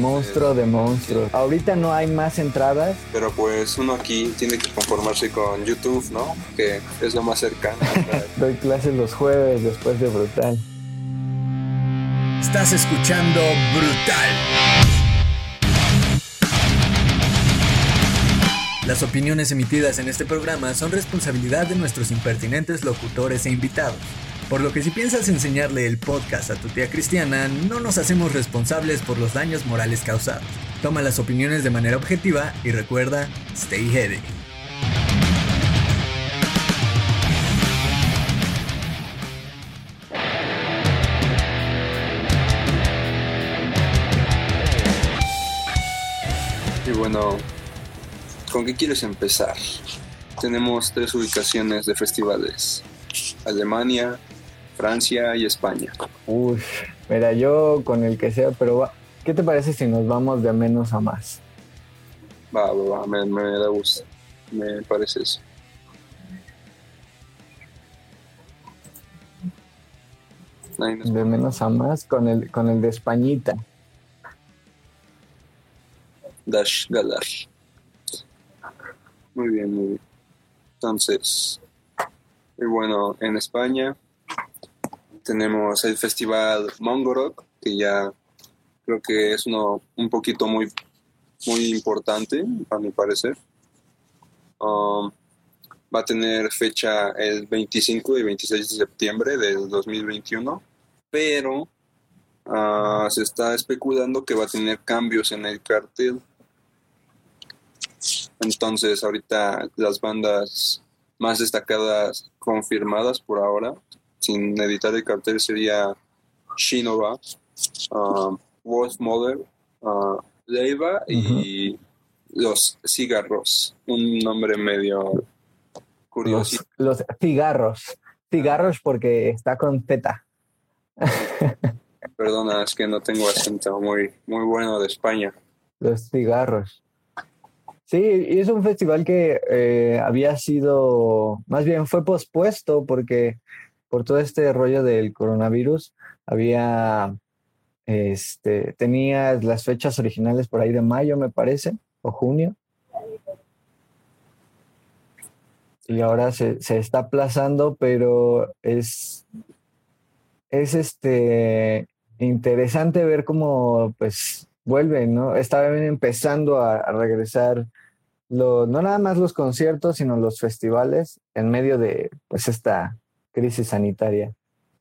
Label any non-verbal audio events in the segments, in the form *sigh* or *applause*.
monstruo de monstruos. Ahorita no hay más entradas. Pero pues uno aquí tiene que conformarse con YouTube, ¿no? Que es lo más cercano. *laughs* Doy clases los jueves después de Brutal. Estás escuchando Brutal. Las opiniones emitidas en este programa son responsabilidad de nuestros impertinentes locutores e invitados. Por lo que si piensas enseñarle el podcast a tu tía cristiana, no nos hacemos responsables por los daños morales causados. Toma las opiniones de manera objetiva y recuerda, stay heavy. Y bueno, ¿con qué quieres empezar? Tenemos tres ubicaciones de festivales. Alemania, Francia y España. Uy, mira, yo con el que sea, pero va- ¿qué te parece si nos vamos de menos a más? Va, va, va, me, me da gusto. Me parece eso. De menos a más con el, con el de Españita. Dash Galar. Muy bien, muy bien. Entonces, y bueno, en España tenemos el festival Mongorok, que ya creo que es uno un poquito muy, muy importante, a mi parecer. Um, va a tener fecha el 25 y 26 de septiembre del 2021, pero ah, se está especulando que va a tener cambios en el cartel. Entonces, ahorita las bandas más destacadas confirmadas por ahora, sin editar el cartel, sería Shinova, um, Wolf Mother, uh, Leiva y Los Cigarros. Un nombre medio curioso. Los, los cigarros. Cigarros porque está con Z. Perdona, es que no tengo acento muy, muy bueno de España. Los cigarros. Sí, y es un festival que eh, había sido, más bien fue pospuesto porque por todo este rollo del coronavirus había, este, tenía las fechas originales por ahí de mayo, me parece, o junio. Y ahora se, se está aplazando, pero es, es este interesante ver cómo pues vuelven, ¿no? Estaban empezando a, a regresar lo, no nada más los conciertos, sino los festivales en medio de pues esta crisis sanitaria.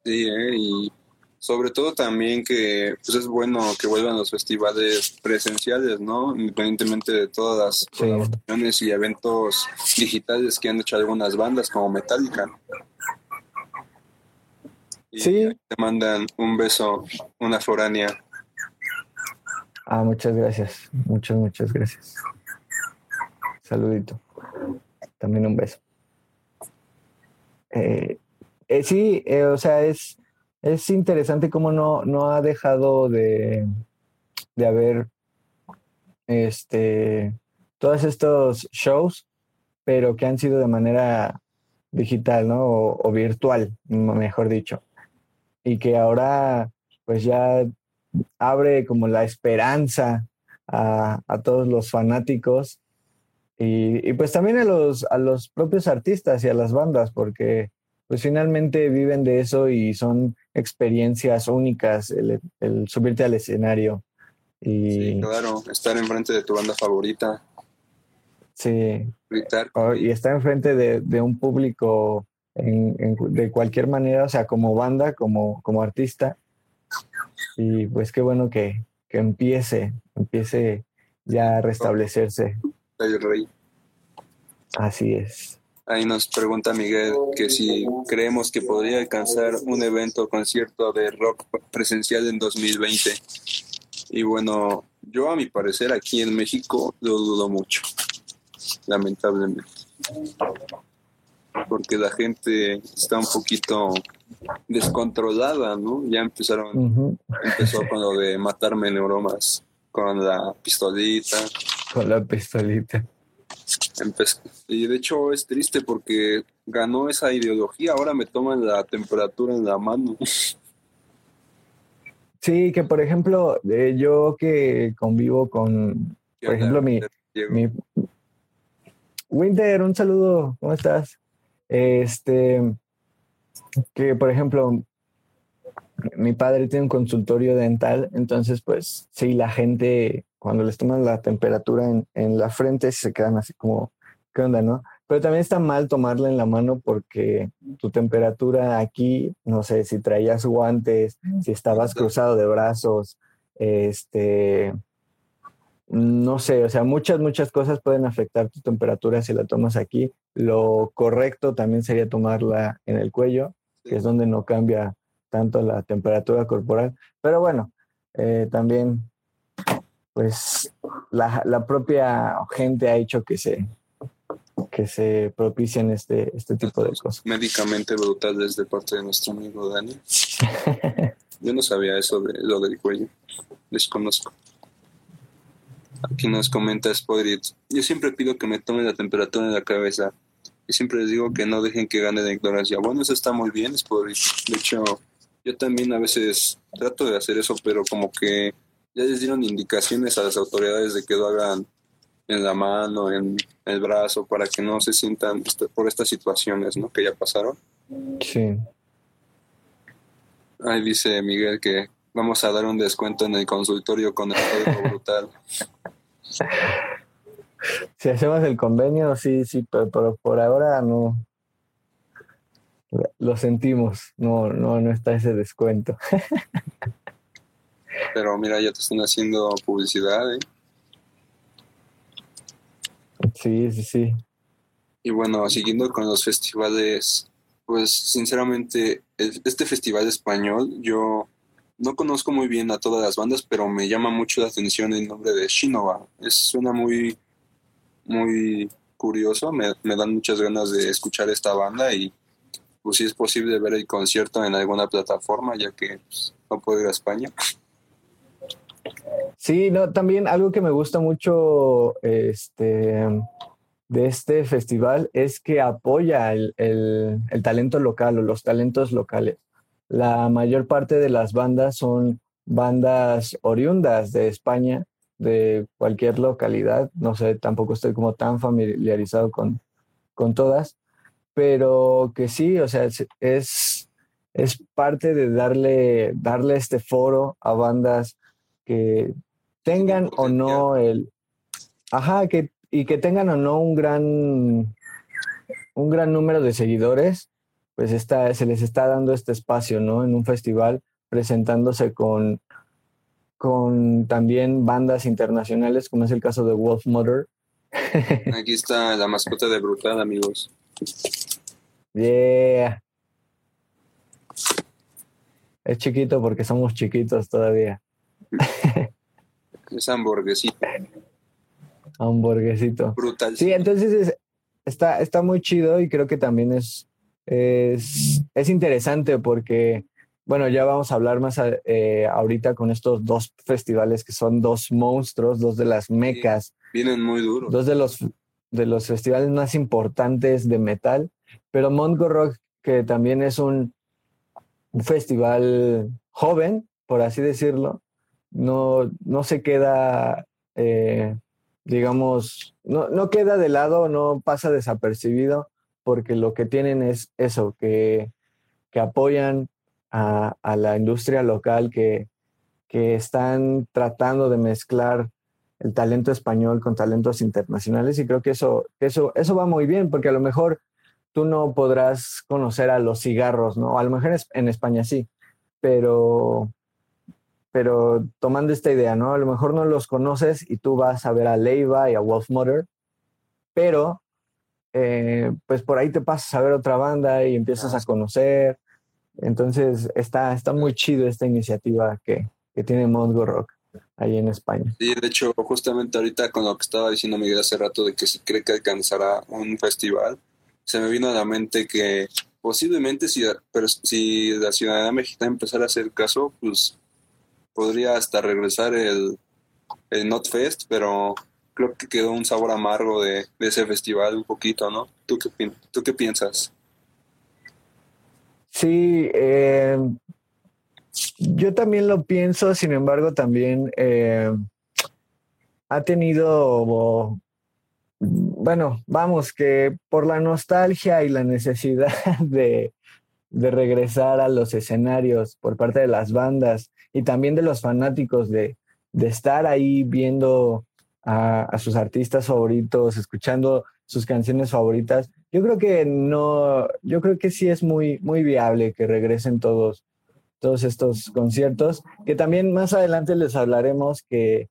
Sí, ¿eh? y sobre todo también que pues es bueno que vuelvan los festivales presenciales, ¿no? Independientemente de todas las Sí. colaboraciones y eventos digitales que han hecho algunas bandas como Metallica. Y Sí. te mandan un beso, una foránea. Ah, muchas gracias. Muchas, muchas gracias. Saludito. También un beso. Eh, eh, sí, eh, o sea, es, es interesante cómo no, no ha dejado de, de haber este, todos estos shows, pero que han sido de manera digital, ¿no? O, virtual, mejor dicho. Y que ahora, pues ya abre como la esperanza a, a todos los fanáticos y, y, pues también a los, a los propios artistas y a las bandas, porque pues finalmente viven de eso y son experiencias únicas el, el subirte al escenario. Y, Sí, claro, estar enfrente de tu banda favorita, sí, gritar. y estar enfrente de, de un público en, en, de cualquier manera, o sea, como banda, como, como artista. Y pues qué bueno que, que empiece, empiece ya a restablecerse. El rey. Así es. Ahí nos pregunta Miguel que si creemos que podría alcanzar un evento o concierto de rock presencial en 2020. Y bueno, yo a mi parecer aquí en México lo dudo mucho, lamentablemente. Porque la gente está un poquito descontrolada, ¿no? Ya empezaron, empezó con lo de matarme neuromas con la pistolita. Con la pistolita. Y de hecho es triste porque ganó esa ideología, ahora me toman la temperatura en la mano. Sí, que por ejemplo, eh, yo que convivo con, por ejemplo, mi, mi, Winter, un saludo, ¿cómo estás? Este, que por ejemplo, mi padre tiene un consultorio dental, entonces pues sí, la gente cuando les toman la temperatura en, en la frente se quedan así como, ¿qué onda, no? Pero también está mal tomarla en la mano porque tu temperatura aquí, no sé, si traías guantes, si estabas cruzado de brazos, este, no sé, o sea, muchas, muchas cosas pueden afectar tu temperatura si la tomas aquí. Lo correcto también sería tomarla en el cuello, que es donde no cambia tanto la temperatura corporal. Pero bueno, eh, también, pues, la, la propia gente ha hecho que se, que se propicien este, este tipo de cosas. Médicamente brutales de parte de nuestro amigo Dani. *laughs* Yo no sabía eso de lo del cuello. Desconozco. Aquí nos comenta Spoilit. Yo siempre pido que me tomen la temperatura en la cabeza. Y siempre les digo que no dejen que gane la ignorancia. Bueno, eso está muy bien, Spoilit. De hecho, yo también a veces trato de hacer eso, pero como que ya les dieron indicaciones a las autoridades de que lo hagan en la mano, en el brazo, para que no se sientan por estas situaciones, ¿no? Que ya pasaron. Sí. Ahí dice Miguel que vamos a dar un descuento en el consultorio con el código *laughs* brutal. Si hacemos el convenio, sí, sí, pero, pero, por ahora no. Lo sentimos, no, no, no está ese descuento. *laughs* Pero mira, ya te están haciendo publicidad, ¿eh? Sí, sí, sí. Y bueno, siguiendo con los festivales, pues sinceramente, este festival español, yo no conozco muy bien a todas las bandas, pero me llama mucho la atención el nombre de Shinova. Es, suena muy, muy curioso, me, dan muchas ganas de escuchar esta banda y pues si es posible ver el concierto en alguna plataforma, ya que pues, no puedo ir a España. Sí, no, también algo que me gusta mucho este, de este festival es que apoya el, talento local o los talentos locales. La mayor parte de las bandas son bandas oriundas de España, de cualquier localidad. No sé, tampoco estoy como tan familiarizado con, con todas, pero que sí, o sea, es, es, parte de darle, darle este foro a bandas que tengan o no el, ajá, que, y que tengan o no un gran, un gran número de seguidores, pues está, se les está dando este espacio, ¿no? En un festival, presentándose con, con también bandas internacionales, como es el caso de Wolf Mother. *laughs* Aquí está la mascota de Brutal, amigos. Yeah. Es chiquito porque somos chiquitos todavía. *laughs* Es hamburguesito. Hamburguesito. Brutal. Sí, entonces está, está muy chido y creo que también es, es, es interesante porque, bueno, ya vamos a hablar más eh, ahorita con estos dos festivales que son dos monstruos, dos de las mecas. vienen muy duros. Dos de los, de los festivales más importantes de metal, pero Mongo Rock, que también es un, un festival joven, por así decirlo, no, no se queda, eh, digamos, no, no queda de lado, no pasa desapercibido, porque lo que tienen es eso, que, que apoyan a, a, la industria local, que, que están tratando de mezclar el talento español con talentos internacionales y creo que eso, eso, eso va muy bien, porque a lo mejor tú no podrás conocer a los cigarros, ¿no? A lo mejor en España sí, pero pero tomando esta idea, ¿no? A lo mejor no los conoces y tú vas a ver a Leiva y a Wolf Mother, pero eh, pues por ahí te pasas a ver otra banda y empiezas a conocer. Entonces está, está muy chido esta iniciativa que, que tiene Mongo Rock ahí en España. Sí, de hecho, justamente ahorita con lo que estaba diciendo Miguel hace rato de que si cree que alcanzará un festival, se me vino a la mente que posiblemente si, pero si la ciudadanía mexicana empezara a hacer caso, pues podría hasta regresar el, el Not Fest, pero creo que quedó un sabor amargo de, ese festival un poquito, ¿no? ¿Tú qué, piensas? Sí, eh, Yo también lo pienso, sin embargo, también eh, ha tenido, bueno, vamos, que por la nostalgia y la necesidad *laughs* de, de regresar a los escenarios por parte de las bandas y también de los fanáticos de, de estar ahí viendo a, a, sus artistas favoritos, escuchando sus canciones favoritas. Yo creo que no, yo creo que sí es muy, muy viable que regresen todos, todos estos conciertos, que también más adelante les hablaremos que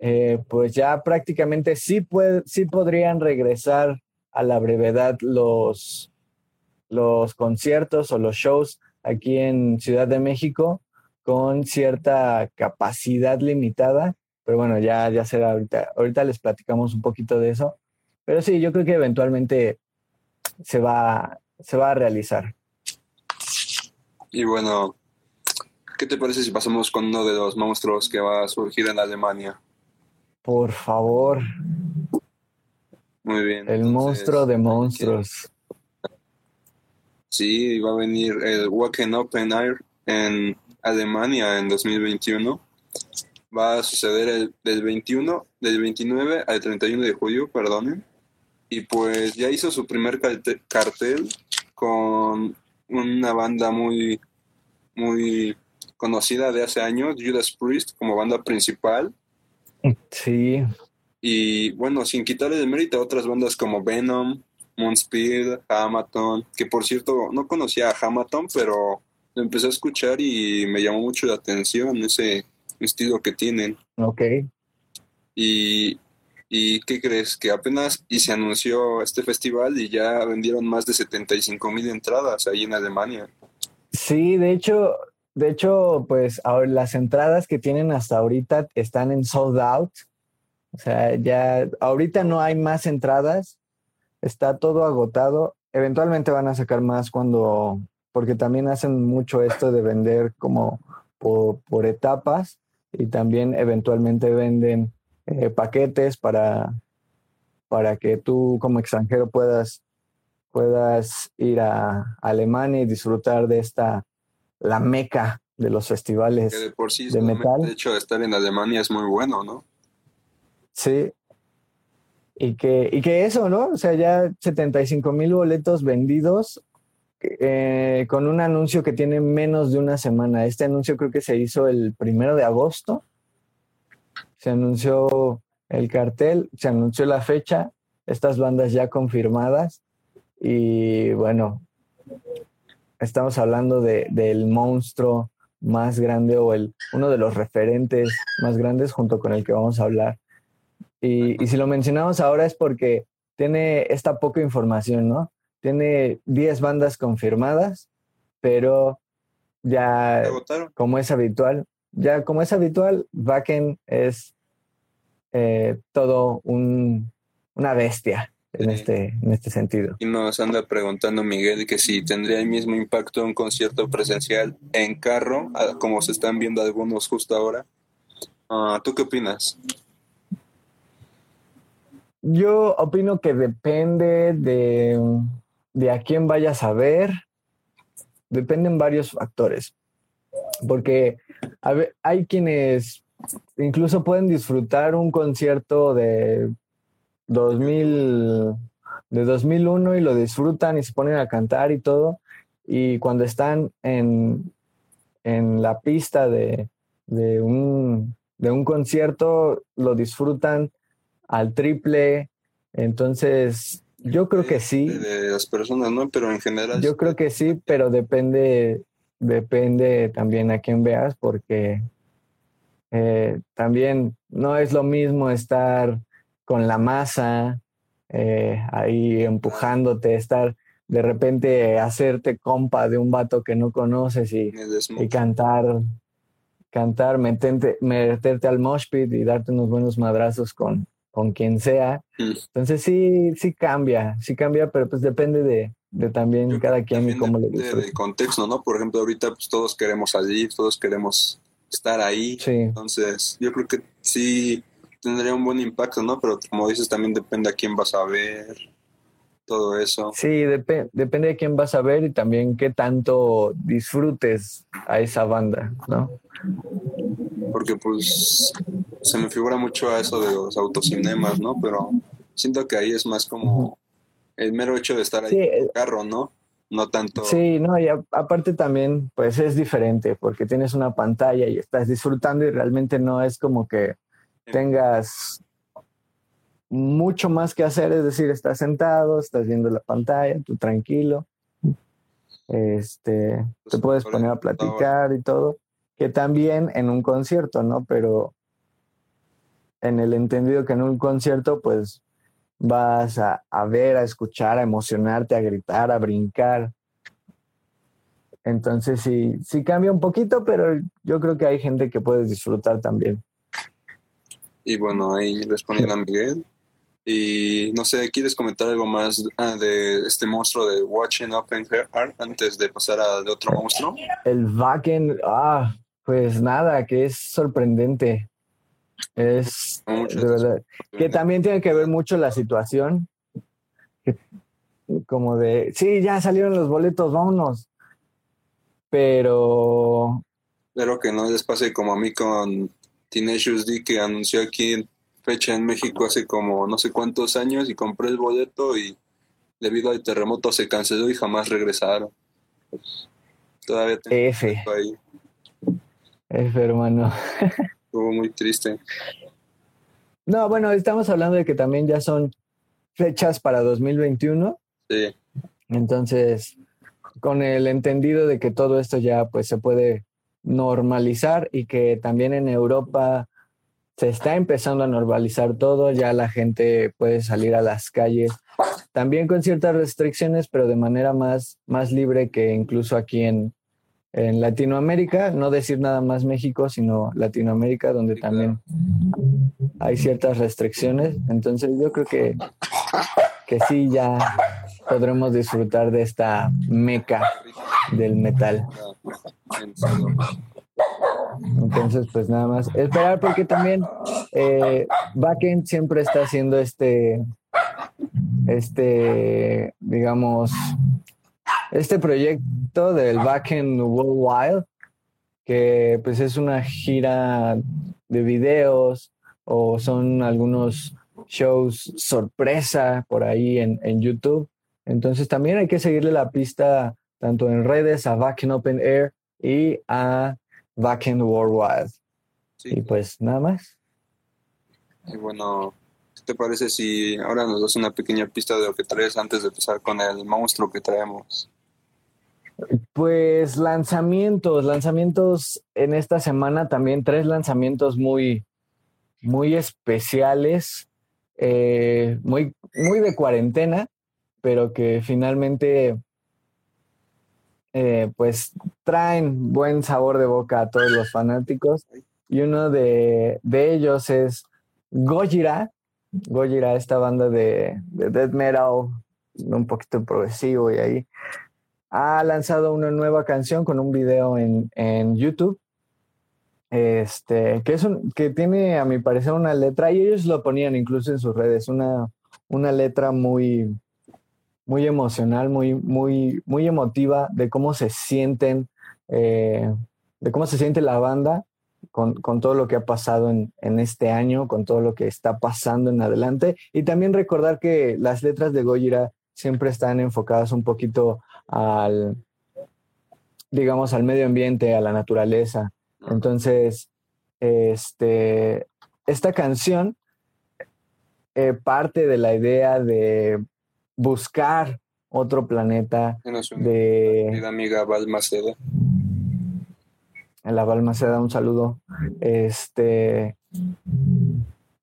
eh, pues ya prácticamente sí, puede, sí podrían regresar a la brevedad los, los conciertos o los shows aquí en Ciudad de México con cierta capacidad limitada, pero bueno, ya, ya será ahorita, ahorita les platicamos un poquito de eso, pero sí, yo creo que eventualmente se va, se va a realizar. Y bueno, ¿qué te parece si pasamos con uno de los monstruos que va a surgir en Alemania? Por favor. Muy bien. El entonces, monstruo de monstruos. Sí, va a venir el Wacken Open Air en Alemania en 2021. Va a suceder el, del 21, del 29 al 31 de julio, perdonen. Y pues ya hizo su primer cartel con una banda muy, muy conocida de hace años, Judas Priest, como banda principal. Sí. Y bueno, sin quitarle de mérito a otras bandas como Venom, Moonspeed, Hamaton, que por cierto no conocía a Hamaton, pero lo empecé a escuchar y me llamó mucho la atención ese estilo que tienen. Ok. Y, ¿Y qué crees? Que apenas y se anunció este festival y ya vendieron más de 75 mil entradas ahí en Alemania. Sí, de hecho, de hecho, pues las entradas que tienen hasta ahorita están en sold out. O sea, ya ahorita no hay más entradas, está todo agotado. Eventualmente van a sacar más cuando, porque también hacen mucho esto de vender como por, por etapas y también eventualmente venden eh, paquetes para, para que tú como extranjero puedas, puedas ir a Alemania y disfrutar de esta, la meca de los festivales Que de por sí, de metal. de hecho, estar en Alemania es muy bueno, ¿no? Sí. Y que, y que eso, ¿no? O sea, ya 75 mil boletos vendidos eh, con un anuncio que tiene menos de una semana. Este anuncio creo que se hizo el primero de agosto. Se anunció el cartel, se anunció la fecha, estas bandas ya confirmadas. Y bueno, estamos hablando de, del monstruo más grande o el, uno de los referentes más grandes junto con el que vamos a hablar. Y, y si lo mencionamos ahora es porque tiene esta poca información, ¿no? Tiene 10 bandas confirmadas, pero ya, como es habitual, ya como es habitual, Wacken es eh, todo un, una bestia en, Sí. este, en este sentido. Y nos anda preguntando Miguel que si tendría el mismo impacto un concierto presencial en carro, como se están viendo algunos justo ahora. Ah, ¿Tú qué opinas? Yo opino que depende de, de a quién vayas a ver, dependen varios factores, porque hay quienes incluso pueden disfrutar un concierto de 2000, de 2001 y lo disfrutan y se ponen a cantar y todo, y cuando están en, en la pista de, de un, de un concierto lo disfrutan al triple. Entonces, yo creo que sí. De, las personas, ¿no? Pero en general. Yo creo que sí, pero depende, depende también a quién veas, porque eh, también no es lo mismo estar con la masa eh, ahí empujándote, estar de repente hacerte compa de un vato que no conoces y, y cantar, cantar, meterte, meterte al mosh pit y darte unos buenos madrazos con, con quien sea. Mm. Entonces sí, sí cambia, sí cambia, pero pues depende de, de también Yo cada quien y también cómo le depende disfrute. del contexto, ¿no? Por ejemplo, ahorita pues todos queremos salir, todos queremos estar ahí. Sí, Entonces, yo creo que sí tendría un buen impacto, ¿no? Pero como dices, también depende a quién vas a ver. todo eso. Sí, depende de quién vas a ver y también qué tanto disfrutes a esa banda, ¿no? Porque pues se me figura mucho a eso de los autocinemas, ¿no? Pero siento que ahí es más como el mero hecho de estar ahí en el carro, ¿no? No tanto. Sí, no, y aparte también, pues es diferente, porque tienes una pantalla y estás disfrutando y realmente no es como que tengas mucho más que hacer, es decir, estás sentado, estás viendo la pantalla, tú tranquilo, este, te puedes poner a platicar y todo, que también en un concierto, ¿no? Pero en el entendido que en un concierto, pues vas a, ver, a escuchar, a emocionarte, a gritar, a brincar. Entonces sí, sí cambia un poquito, pero yo creo que hay gente que puedes disfrutar también. Y bueno, ahí respondiendo a Miguel. Y no sé, ¿quieres comentar algo más ah, de este monstruo de Watching Open Heart antes de pasar al otro monstruo? El Wacken, ah, pues nada, que es sorprendente. Es de verdad. Que también tiene que ver mucho la situación. como de, sí, ya salieron los boletos, vámonos. Pero. Espero que no les pase como a mí con Teenage D que anunció aquí en fecha en México hace como no sé cuántos años y compré el boleto y debido al terremoto se canceló y jamás regresaron. Pues, todavía tengo F. ahí. F, hermano. Estuvo muy triste. No, bueno, estamos hablando de que también ya son fechas para 2021. Sí. Entonces, con el entendido de que todo esto ya pues se puede normalizar y que también en Europa se está empezando a normalizar todo, ya la gente puede salir a las calles, también con ciertas restricciones, pero de manera más, más libre que incluso aquí en, en Latinoamérica, no decir nada más México, sino Latinoamérica, donde también hay ciertas restricciones. Entonces yo creo que, que sí, ya podremos disfrutar de esta meca del metal. Entonces, pues nada más esperar porque también eh, Backend siempre está haciendo este, este, digamos, este proyecto del Backend Worldwide, que pues es una gira de videos o son algunos shows sorpresa por ahí en, en YouTube. Entonces también hay que seguirle la pista tanto en redes a Backend Open Air y a Backend Worldwide. Y pues nada más. Y bueno, ¿qué te parece si ahora nos das una pequeña pista de lo que traes antes de empezar con el monstruo que traemos? Pues lanzamientos, lanzamientos en esta semana también, tres lanzamientos muy, muy especiales, eh, muy, muy de cuarentena, pero que finalmente eh, pues traen buen sabor de boca a todos los fanáticos. Y uno de, ellos es Gojira. Gojira, esta banda de, de death metal, un poquito progresivo y ahí ha lanzado una nueva canción con un video en, YouTube. Este, que es un, que tiene a mi parecer una letra, y ellos lo ponían incluso en sus redes, una, una letra muy, muy emocional, muy, muy, muy emotiva de cómo se sienten, eh, de cómo se siente la banda con, con, todo lo que ha pasado en, en, este año, con todo lo que está pasando en adelante. Y también recordar que las letras de Gojira siempre están enfocadas un poquito al, digamos, al medio ambiente, a la naturaleza. Entonces, este, esta canción eh, parte de la idea de buscar otro planeta de amiga Balmaceda. La Balmaceda, un saludo. Este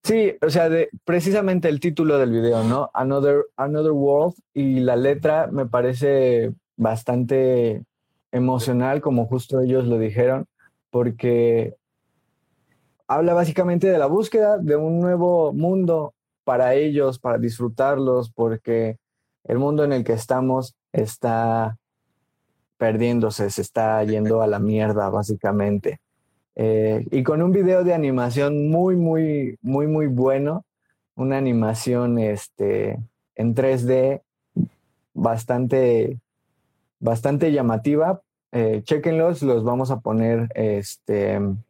Sí, o sea, de, precisamente el título del video, ¿no? Another, Another World y la letra me parece bastante emocional, como justo ellos lo dijeron, porque habla básicamente de la búsqueda de un nuevo mundo para ellos, para disfrutarlos, porque el mundo en el que estamos está perdiéndose, se está yendo a la mierda, básicamente. Eh, y con un video de animación muy, muy, muy, muy bueno. Una animación este, en 3D bastante, bastante llamativa. Eh, chequenlos, los vamos a poner este, en,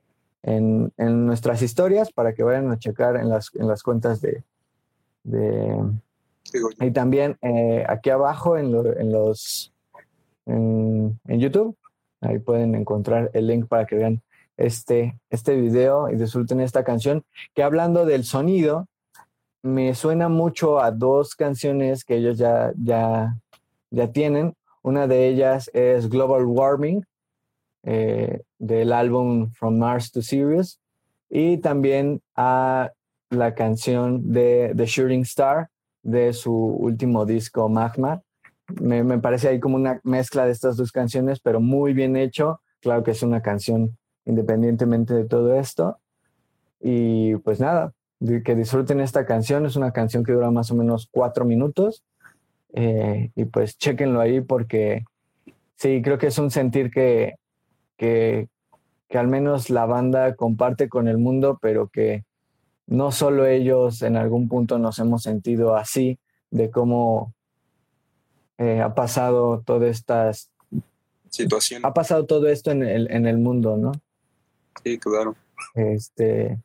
en, nuestras historias para que vayan a checar en las, en las cuentas de... de y también eh, aquí abajo en, en los... En, en, YouTube, ahí pueden encontrar el link para que vean este, este video y disfruten esta canción, que hablando del sonido, me suena mucho a dos canciones que ellos ya, ya, ya tienen. Una de ellas es Global Warming, eh, del álbum From Mars to Sirius, y también a la canción de The Shooting Star de su último disco Magma. Me, me, parece ahí como una mezcla de estas dos canciones, pero muy bien hecho. Claro que es una canción independientemente de todo esto. Y pues nada, que disfruten esta canción. Es una canción que dura más o menos cuatro minutos. Eh, y pues chequenlo ahí porque sí, creo que es un sentir que, que, que al menos la banda comparte con el mundo, pero que no solo ellos en algún punto nos hemos sentido así, de cómo eh, ha pasado todas estas situaciones. Ha pasado todo esto en el, en el mundo, ¿no? Sí, claro. Este,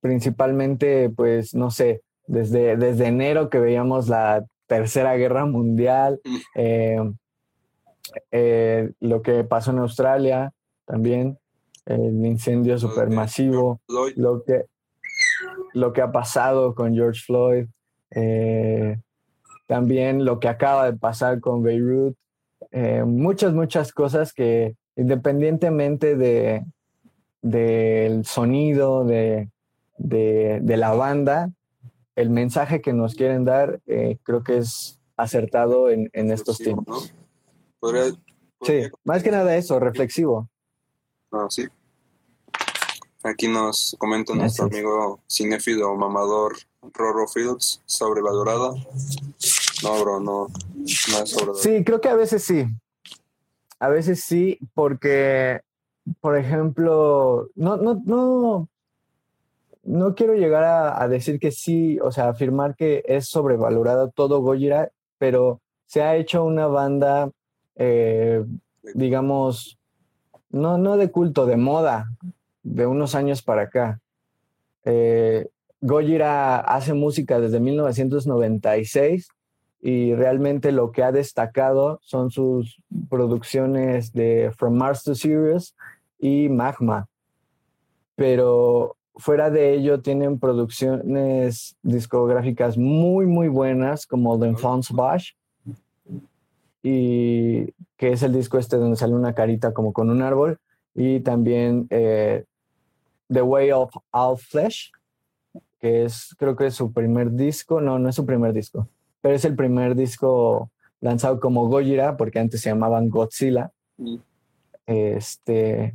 principalmente, pues, no sé, desde, desde enero que veíamos la Tercera Guerra Mundial, Mm. eh, eh, lo que pasó en Australia también, el incendio supermasivo, Floyd, lo que, lo que ha pasado con George Floyd, eh, también lo que acaba de pasar con Beirut, eh, muchas, muchas cosas que independientemente de, del sonido, de, de, de la banda, el mensaje que nos quieren dar eh, creo que es acertado en, en estos tiempos. ¿no? Podría, Sí, más que nada eso, reflexivo. Ah, sí. Aquí nos comenta nuestro amigo cinéfilo mamador Roro Fields, sobrevalorada. No, bro, no, no es sobrevalorada. Sí, creo que a veces sí. A veces sí, porque, por ejemplo, no, no, no, no quiero llegar a, decir que sí, o sea, afirmar que es sobrevalorado todo Gojira, pero se ha hecho una banda, eh, digamos, no, no de culto, de moda, de unos años para acá. Eh, Gojira hace música desde 1996 y realmente lo que ha destacado son sus producciones de From Mars to Sirius y Magma. Pero fuera de ello tienen producciones discográficas muy, muy buenas como The Enfants Bash y que es el disco este donde sale una carita como con un árbol y también eh, The Way of All Flesh que es creo que es su primer disco, no, no es su primer disco, pero es el primer disco lanzado como Gojira, porque antes se llamaban Godzilla. Mm. Este,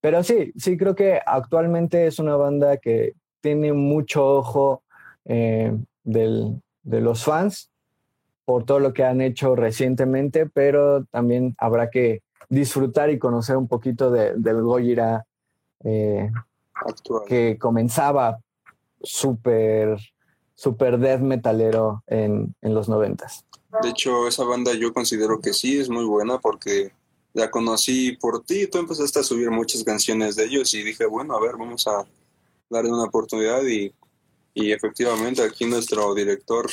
pero sí, sí creo que actualmente es una banda que tiene mucho ojo eh, del, de los fans por todo lo que han hecho recientemente, pero también habrá que disfrutar y conocer un poquito de, del Gojira eh, que comenzaba súper, súper death metalero en, en los noventas. De hecho, esa banda yo considero que sí es muy buena porque la conocí por ti. Tú empezaste a subir muchas canciones de ellos y dije, bueno, a ver, vamos a darle una oportunidad. Y, y efectivamente, aquí nuestro director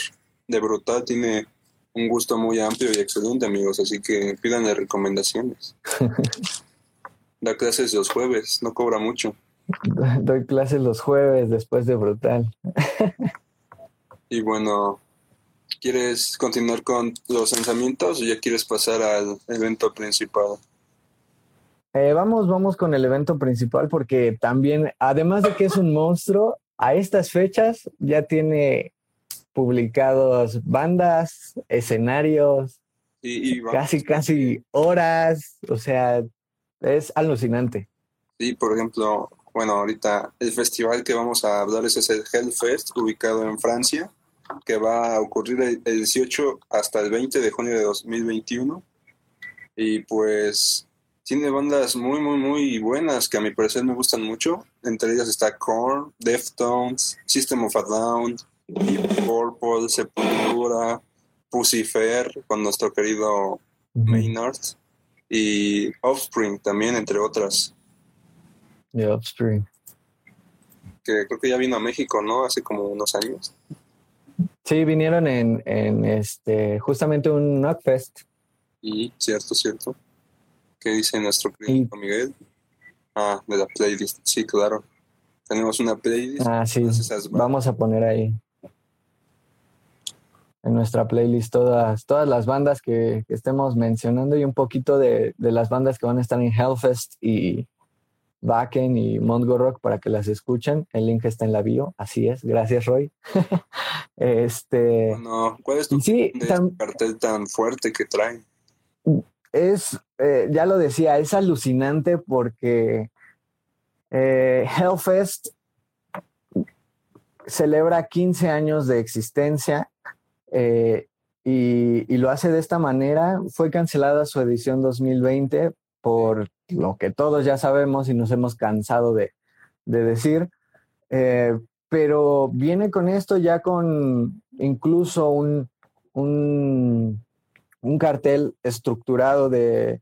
de Brutal tiene un gusto muy amplio y excelente, amigos. Así que pídanle recomendaciones. *laughs* Da clases los jueves, no cobra mucho. *laughs* Doy clases los jueves después de Brutal. *laughs* Y bueno, ¿quieres continuar con los lanzamientos o ya quieres pasar al evento principal? Eh, vamos, vamos con el evento principal porque también, además de que es un monstruo, a estas fechas ya tiene publicados bandas, escenarios, Y, y vamos. casi, casi horas, o sea, es alucinante. Sí, por ejemplo, bueno, ahorita el festival que vamos a hablar es el Hellfest, ubicado en Francia, que va a ocurrir el, el 18 hasta el 20 de junio de 2021. Y pues tiene bandas muy, muy, muy buenas que a mi parecer me gustan mucho. Entre ellas está Korn, Deftones, System of a Down, Deep Purple, Sepultura, Pucifer con nuestro querido Maynard y Offspring también, entre otras. Offspring. Que creo que ya vino a México, ¿no? Hace como unos años. Sí, vinieron en, en este, justamente un Knockfest. Y, cierto, cierto. ¿Qué dice nuestro querido Miguel? Ah, de la playlist. Sí, claro. Tenemos una playlist. Ah, sí. Vamos a poner ahí en nuestra playlist todas, todas las bandas que, estemos mencionando y un poquito de, las bandas que van a estar en Hellfest y Backen y Mongo Rock para que las escuchen. El link está en la bio, así es. Gracias, Roy. *laughs* este. ¿cuál es tu cartel tan fuerte que traen? Es, eh, ya lo decía, es alucinante porque eh, Hellfest celebra 15 años de existencia eh, y, lo hace de esta manera. Fue cancelada su edición 2020 por lo que todos ya sabemos y nos hemos cansado de, decir. Eh, pero viene con esto ya con incluso un, un, un, cartel estructurado de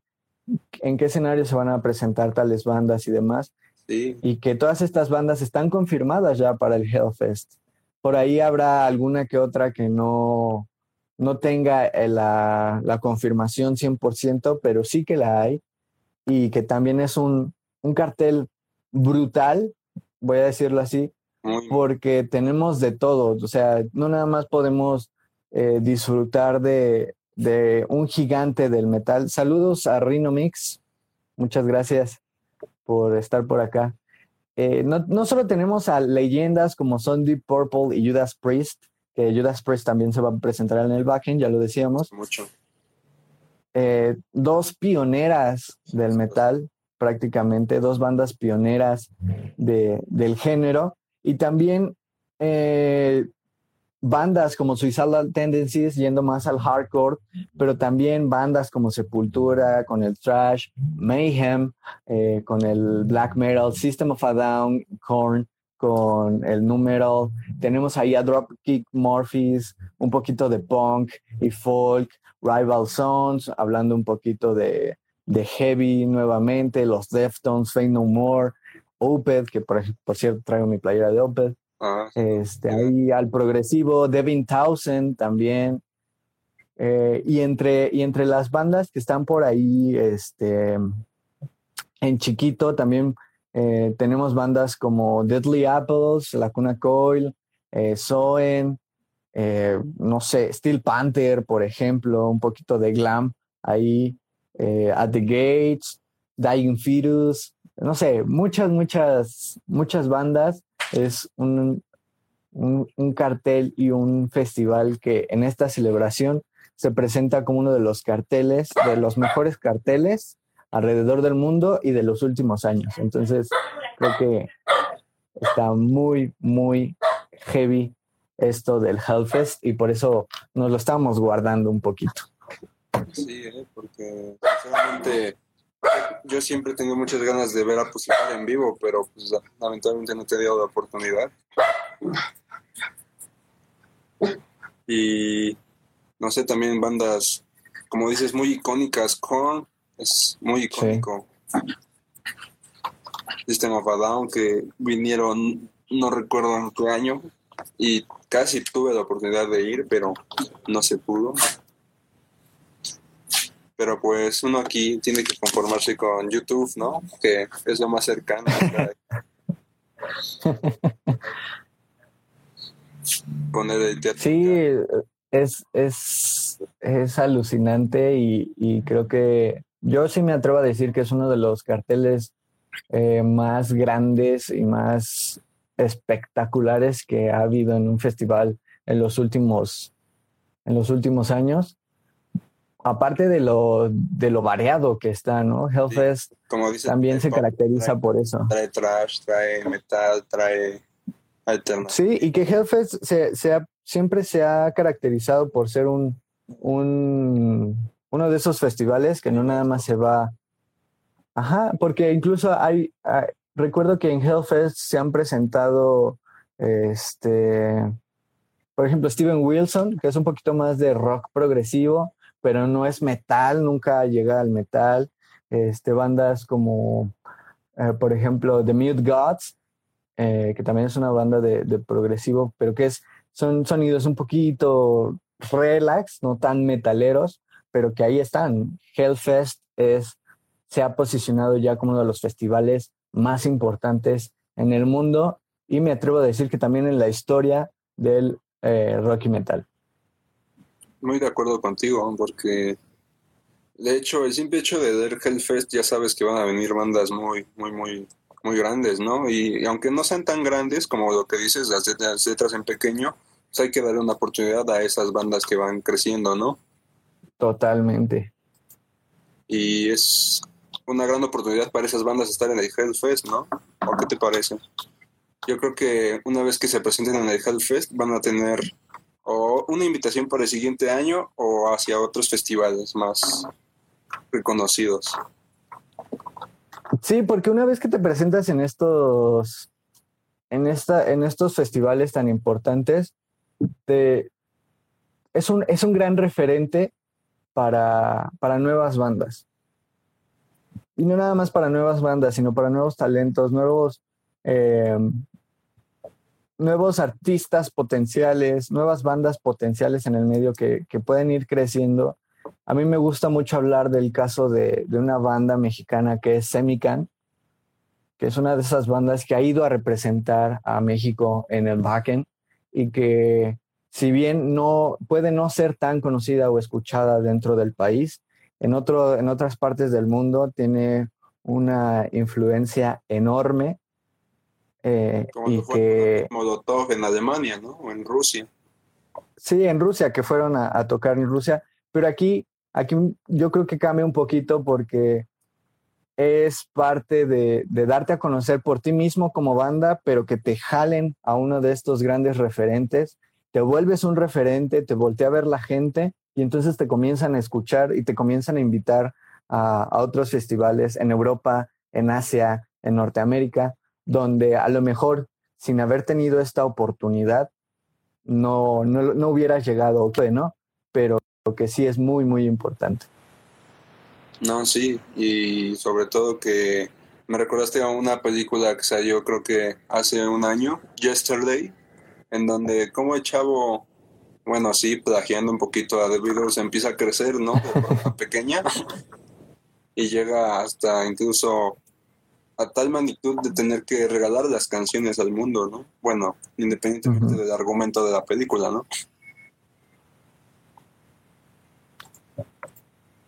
en qué escenario se van a presentar tales bandas y demás. Y que todas estas bandas están confirmadas ya para el Hellfest. Por ahí habrá alguna que otra que no, no tenga eh, la, la, confirmación 100%, pero sí que la hay y que también es un, un cartel brutal, voy a decirlo así, porque tenemos de todo, o sea, no nada más podemos eh, disfrutar de, de, un gigante del metal. Saludos a Rhino Mix, muchas gracias por estar por acá. Eh, no, solo tenemos a leyendas como son Deep Purple y Judas Priest, que Judas Priest también se va a presentar en el backend, ya lo decíamos. Mucho. Eh, dos pioneras del metal, prácticamente, dos bandas pioneras del género, y también eh, bandas como Suicidal Tendencies yendo más al hardcore, pero también bandas como Sepultura con el thrash, Mayhem eh, con el black metal, System of a Down, Korn con el numeral. Tenemos ahí a Dropkick Murphys, un poquito de punk y folk, Rival Sons, hablando un poquito de, de heavy nuevamente, los Deftones, Fade No More, Opeth, que por, por cierto traigo mi playera de Opeth. Ah, este, ahí al progresivo, Devin Townsend también. Eh, y, entre, y entre las bandas que están por ahí, este, en chiquito también eh, tenemos bandas como Deadly Apples, La Cuna Coil, eh, Soen, no sé, Steel Panther, por ejemplo, un poquito de glam ahí, At the Gates, Dying Fetus, no sé, muchas, muchas, muchas bandas es un, un, cartel y un festival que en esta celebración se presenta como uno de los carteles, de los mejores carteles alrededor del mundo y de los últimos años. Entonces, creo que está muy, muy heavy esto del Hellfest y por eso nos lo estamos guardando un poquito. Sí, ¿eh? porque sinceramente yo siempre tengo muchas ganas de ver a Pucifer en vivo, pero pues, lamentablemente no te he dado la oportunidad. Y no sé, también bandas, como dices, muy icónicas. Korn es muy icónico. System of a Down, que vinieron, no recuerdo en qué año, y casi tuve la oportunidad de ir, pero no se pudo pero pues uno aquí tiene que conformarse con YouTube, ¿no? Que es lo más cercano. *laughs* Poner el teatro. Sí, es, es, es alucinante y, creo que yo sí me atrevo a decir que es uno de los carteles eh, más grandes y más espectaculares que ha habido en un festival en los últimos, en los últimos años aparte de lo, de lo variado que está, ¿no? Hellfest también se caracteriza por eso. Trae trash, trae metal, trae alternativo. Sí, y que Hellfest se, siempre se ha caracterizado por ser un, un, uno de esos festivales que no nada más se va... Ajá, porque incluso hay, recuerdo que en Hellfest se han presentado este por ejemplo, Steven Wilson, que es un poquito más de rock progresivo, pero no es metal, nunca llega al metal. Este, bandas como, eh, por ejemplo, The Mute Gods, eh, que también es una banda de, de, progresivo, pero que es, son sonidos un poquito relax, no tan metaleros, pero que ahí están. Hellfest es, se ha posicionado ya como uno de los festivales más importantes en el mundo y me atrevo a decir que también en la historia del eh, rock y metal. Muy de acuerdo contigo, porque de hecho el simple hecho de ver Hellfest ya sabes que van a venir bandas muy, muy, muy, muy grandes, ¿no? Y, aunque no sean tan grandes como lo que dices, las letras, en pequeño, pues hay que darle una oportunidad a esas bandas que van creciendo, ¿no? Totalmente. Y es una gran oportunidad para esas bandas estar en el Hellfest, ¿no? ¿O qué te parece? Yo creo que una vez que se presenten en el Hellfest van a tener o una invitación para el siguiente año o hacia otros festivales más reconocidos. Sí, porque una vez que te presentas en estos en esta en estos festivales tan importantes te, es un es un gran referente para, para nuevas bandas. Y no nada más para nuevas bandas, sino para nuevos talentos, nuevos eh, nuevos artistas potenciales, nuevas bandas potenciales en el medio que, pueden ir creciendo. A mí me gusta mucho hablar del caso de, una banda mexicana que es Semican, que es una de esas bandas que ha ido a representar a México en el backend y que si bien no puede no ser tan conocida o escuchada dentro del país, en, otro, en otras partes del mundo tiene una influencia enorme eh, Como y que Molotov en Alemania, ¿no? O en Rusia. Sí, en Rusia, que fueron a, tocar en Rusia. Pero aquí, aquí yo creo que cambia un poquito porque es parte de, de, darte a conocer por ti mismo como banda, pero que te jalen a uno de estos grandes referentes, te vuelves un referente, te voltea a ver la gente y entonces te comienzan a escuchar y te comienzan a invitar a, a otros festivales en Europa, en Asia, en Norteamérica donde a lo mejor sin haber tenido esta oportunidad no, no, no hubieras llegado, ¿no? Pero lo que sí es muy, muy importante. No, sí, y sobre todo que me recordaste a una película que salió creo que hace un año, Yesterday, en donde como el chavo, bueno, sí, plagiando un poquito a The Beatles, empieza a crecer, ¿no? De *laughs* pequeña y llega hasta incluso a tal magnitud de tener que regalar las canciones al mundo, ¿no? Bueno, independientemente del argumento de la película, ¿no?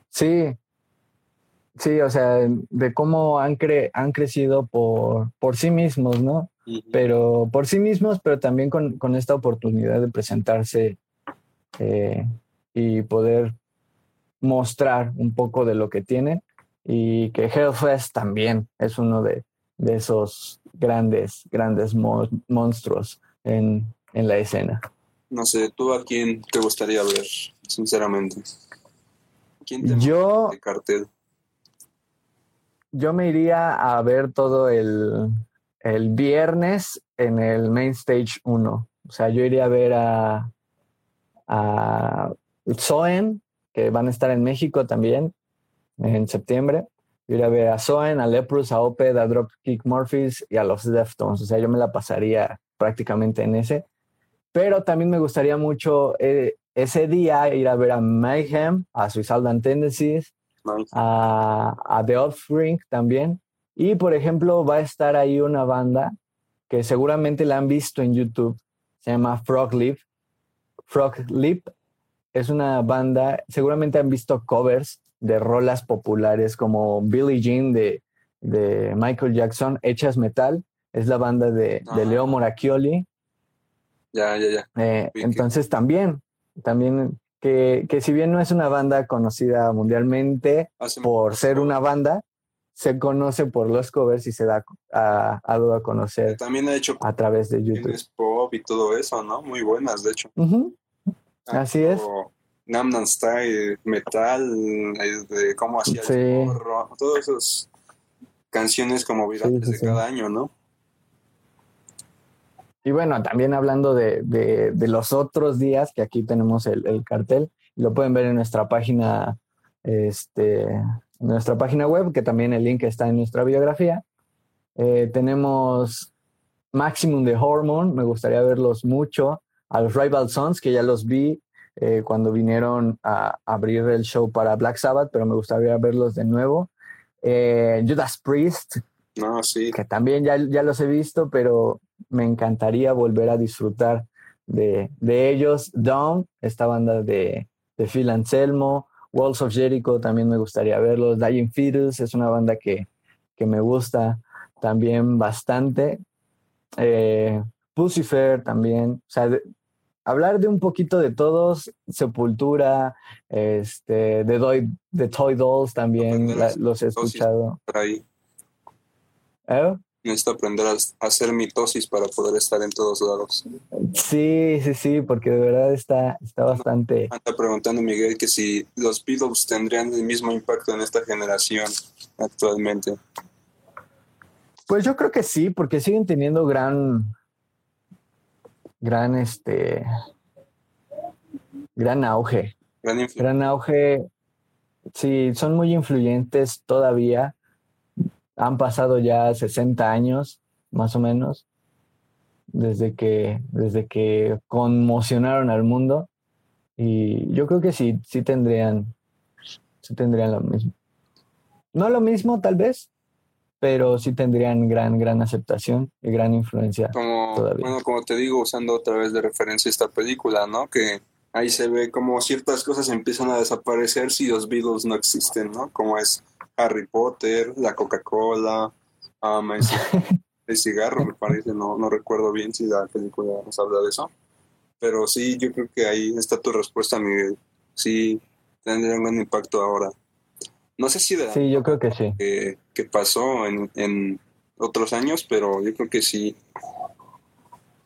Sí, sí, o sea, de cómo han, cre han crecido por, por sí mismos, ¿no? Pero por sí mismos, pero también con, con esta oportunidad de presentarse eh, y poder mostrar un poco de lo que tienen y que Hellfest también es uno de, esos grandes, grandes monstruos en, la escena. No sé, ¿tú a quién te gustaría ver, sinceramente? ¿Quién te yo, de cartel? Yo me iría a ver todo el, el viernes en el Main Stage 1. O sea, yo iría a ver a, a Zoen, que van a estar en México también, en septiembre. Ir a ver a Soen, a Leprous, a Oped, a Dropkick Murphys y a los Deftones. O sea, yo me la pasaría prácticamente en ese. Pero también me gustaría mucho eh, ese día ir a ver a Mayhem, a Suicidal Tendencies, a, a, The Offspring también. Y, por ejemplo, va a estar ahí una banda que seguramente la han visto en YouTube. Se llama Frog Lip. Frog Lip es una banda, seguramente han visto covers de rolas populares como Billie Jean de, de Michael Jackson, Hechas Metal, es la banda de, de Leo Moracchioli. Ya, ya, ya. Eh, entonces también, también que, que, si bien no es una banda conocida mundialmente por ser una banda, se conoce por los covers y se da a, a, a conocer. También ha hecho a través de YouTube. pop y todo eso, ¿no? Muy buenas, de hecho. Así es. Namnan Style, metal, de cómo hacía el porro, todas esas canciones como virales de cada año, ¿no? y bueno, también hablando de, de, los otros días, que aquí tenemos el, el, cartel, lo pueden ver en nuestra página, este, nuestra página web, que también el link está en nuestra biografía. Eh, tenemos Maximum de Hormone, me gustaría verlos mucho. A los Rival Sons, que ya los vi eh, cuando vinieron a abrir el show para Black Sabbath, pero me gustaría verlos de nuevo. Eh, Judas Priest, no, sí. que también ya, ya los he visto, pero me encantaría volver a disfrutar de, de ellos. Dawn, esta banda de, de Phil Anselmo, Walls of Jericho también me gustaría verlos. Dying Fetus es una banda que, que me gusta también bastante. Eh, Pucifer también. O sea, hablar de un poquito de todos, Sepultura, este, de, de Toy Dolls también los he escuchado. Ahí. ¿Eh? Necesito aprender a hacer mitosis para poder estar en todos lados. Sí, sí, sí, porque de verdad está, está bastante. Anda preguntando Miguel que si los Beatles tendrían el mismo impacto en esta generación actualmente. Pues yo creo que sí, porque siguen teniendo gran, gran, este, gran auge. Gran, gran auge. Sí, son muy influyentes todavía han pasado ya 60 años, más o menos, desde que, desde que conmocionaron al mundo. Y yo creo que sí, sí tendrían, sí tendrían lo mismo. No lo mismo, tal vez, pero sí tendrían gran, gran aceptación y gran influencia. Como, Bueno, como te digo, usando otra vez de referencia esta película, ¿no? Que ahí se ve como ciertas cosas empiezan a desaparecer si los Beatles no existen, ¿no? Como es Harry Potter, la Coca-Cola, um, el, *laughs* cigarro, me parece, no, no recuerdo bien si la película nos habla de eso. Pero sí, yo creo que ahí está tu respuesta, Miguel. Sí, tendría un gran impacto ahora. No sé si de sí, yo creo que sí. Que, pasó en, en otros años, pero yo creo que sí.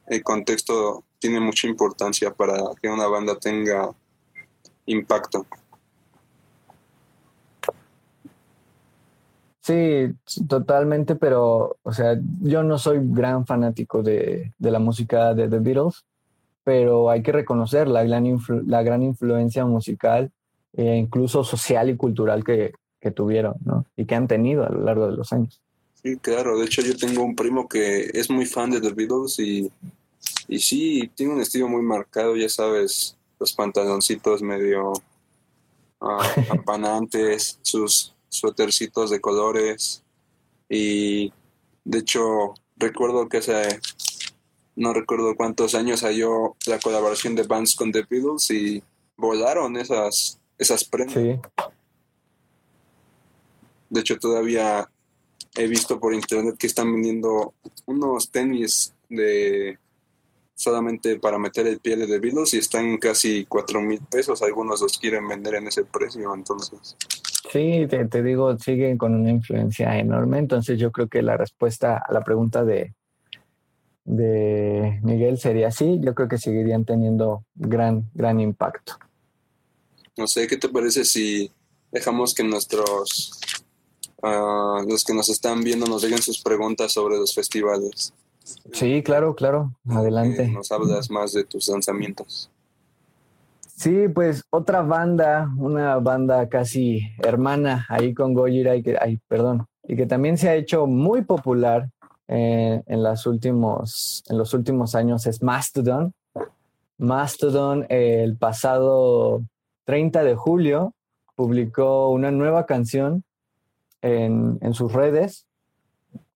El contexto tiene mucha importancia para que una banda tenga impacto. Sí, totalmente, pero, o sea, yo no soy gran fanático de, la música de The Beatles, pero hay que reconocer la gran, la gran influencia musical e incluso social y cultural que, tuvieron, ¿no? Y que han tenido a lo largo de los años. Sí, claro. De hecho, yo tengo un primo que es muy fan de The Beatles y, y sí, tiene un estilo muy marcado, ya sabes, los pantaloncitos medio *laughs* uh, ampanantes, sus suétercitos de colores y de hecho recuerdo que hace no recuerdo cuántos años halló la colaboración de bands con The Beatles y volaron esas esas prendas. De hecho todavía he visto por internet que están vendiendo unos tenis de solamente para meter el pie de Beatles y están casi cuatro mil pesos. Algunos los quieren vender en ese precio, entonces. Sí, te, digo, siguen con una influencia enorme. Entonces yo creo que la respuesta a la pregunta de, de Miguel sería sí. Yo creo que seguirían teniendo gran, gran impacto. No sé, ¿qué te parece si dejamos que nuestros, uh, los que nos están viendo nos digan sus preguntas sobre los festivales? Sí, claro, claro. Adelante. Nos hablas más de tus lanzamientos. Sí, pues otra banda, una banda casi hermana ahí con Gojira y que, ay, perdón, y que también se ha hecho muy popular en, las últimos, en los últimos años es Mastodon. Mastodon el pasado 30 de julio publicó una nueva canción en, sus redes,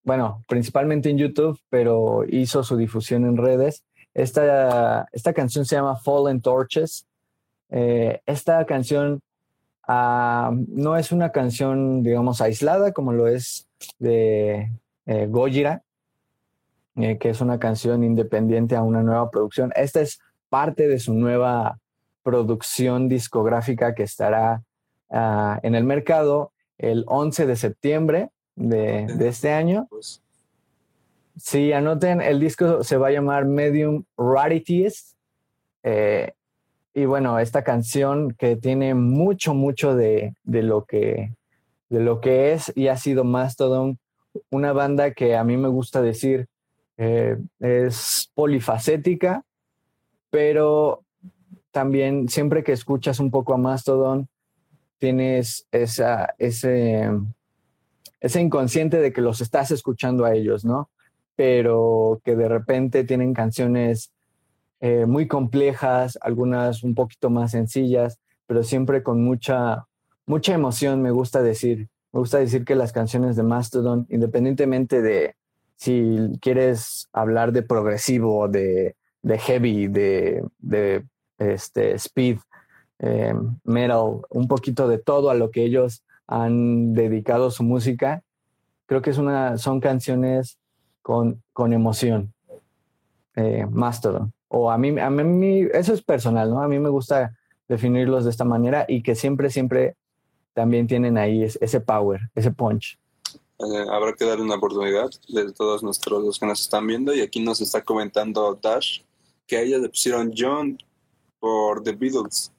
bueno, principalmente en YouTube, pero hizo su difusión en redes. Esta, esta canción se llama Fallen Torches eh, esta canción ah, no es una canción, digamos, aislada como lo es de eh, Gojira, eh, que es una canción independiente a una nueva producción. Esta es parte de su nueva producción discográfica que estará ah, en el mercado el 11 de septiembre de, este año. Pues. Si anoten, el disco se va a llamar Medium Rarities. Y bueno, esta canción que tiene mucho, mucho de, lo, que, de lo que es y ha sido más todo una banda que a mí me gusta decir Eh, es polifacética, pero también siempre que escuchas un poco a Mastodon, tienes esa, ese, ese inconsciente de que los estás escuchando a ellos, ¿no? Pero que de repente tienen canciones eh, muy complejas, algunas un poquito más sencillas, pero siempre con mucha, mucha emoción, me gusta decir. Me gusta decir que las canciones de Mastodon, independientemente de si quieres hablar de progresivo, de, de heavy, de, de este, speed, eh, metal, un poquito de todo a lo que ellos han dedicado su música, creo que es una, son canciones con, con emoción. Eh, Mastodon. O a mí, a mí, eso es personal, ¿no? A mí me gusta definirlos de esta manera y que siempre, siempre también tienen ahí ese power, ese punch. Eh, habrá que darle una oportunidad de todos nuestros los que nos están viendo y aquí nos está comentando Dash que a ella le pusieron John por The Beatles,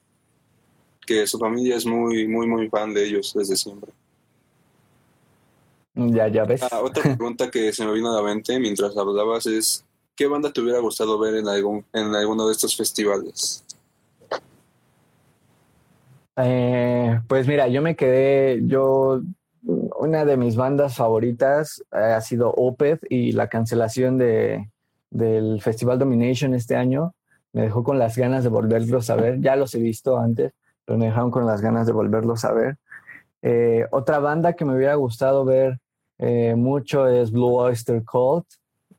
que su familia es muy, muy, muy fan de ellos desde siempre. Ya, ya ves. Ah, otra *laughs* pregunta que se me vino a la mente mientras hablabas es, ¿qué banda te hubiera gustado ver en, algún, en alguno de estos festivales? Eh, pues mira, yo me quedé, yo, una de mis bandas favoritas eh, ha sido Opeth y la cancelación de, del Festival Domination este año me dejó con las ganas de volverlos a ver. Ya los he visto antes, pero me dejaron con las ganas de volverlos a ver. Eh, otra banda que me hubiera gustado ver mucho es Blue Oyster Cult,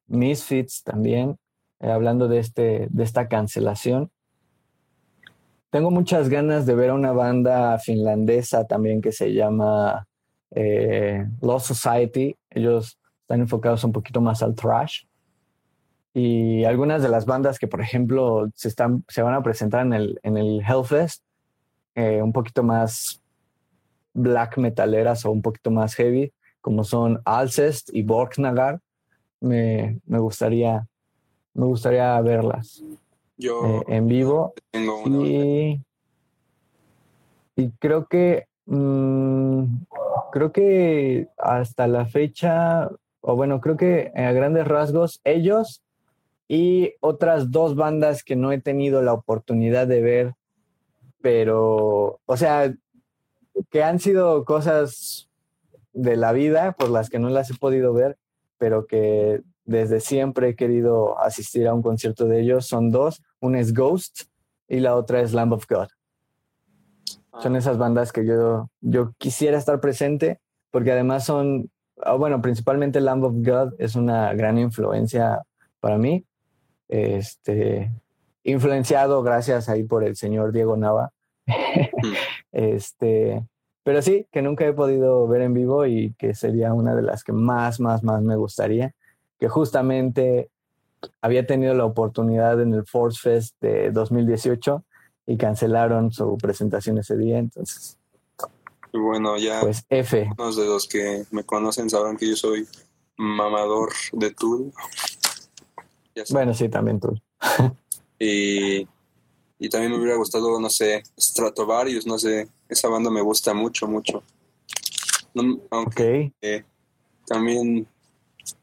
Misfits también, hablando de, este, de esta cancelación. Tengo muchas ganas de ver a una banda finlandesa también que se llama eh, Lost Society. Ellos están enfocados un poquito más al thrash. Y algunas de las bandas que, por ejemplo, se, están, se van a presentar en el, en el Hellfest, eh, un poquito más black metaleras o un poquito más heavy, como son Alcest y Borknagar, me, me, gustaría, me gustaría verlas. Eh, en vivo. y, y, creo que mm, creo que hasta la fecha, o bueno, creo que a grandes rasgos, ellos y otras dos bandas que no he tenido la oportunidad de ver, pero, o sea, que han sido cosas de la vida por las que no las he podido ver, pero que desde siempre he querido asistir a un concierto de ellos. Son dos, una es Ghost y la otra es Lamb of God. Son ah. esas bandas que yo, yo quisiera estar presente porque además son, ah, bueno, principalmente Lamb of God es una gran influencia para mí. Este, influenciado gracias ahí por el señor Diego Nava. Hmm. *laughs* este, pero sí, que nunca he podido ver en vivo y que sería una de las que más, más, más me gustaría que justamente había tenido la oportunidad en el Force Fest de 2018 y cancelaron su presentación ese día, entonces. bueno, ya. Pues F. Unos de los que me conocen sabrán que yo soy mamador de Tool. Bueno, sí, también Tool. y, y también me hubiera gustado, no sé, Stratovarius, no sé, esa banda me gusta mucho, mucho. aunque eh, también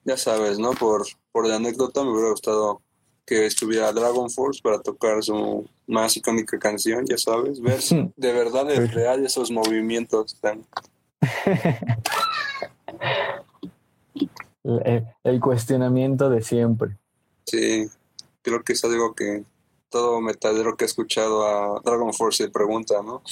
ya sabes, ¿no? Por, por la anécdota me hubiera gustado que estuviera Dragon Force para tocar su más icónica canción, ya sabes, ver *laughs* de verdad es real esos movimientos tan... *laughs* el, cuestionamiento de siempre. Sí, creo que es algo que todo metalero que ha escuchado a Dragon Force se pregunta, ¿no?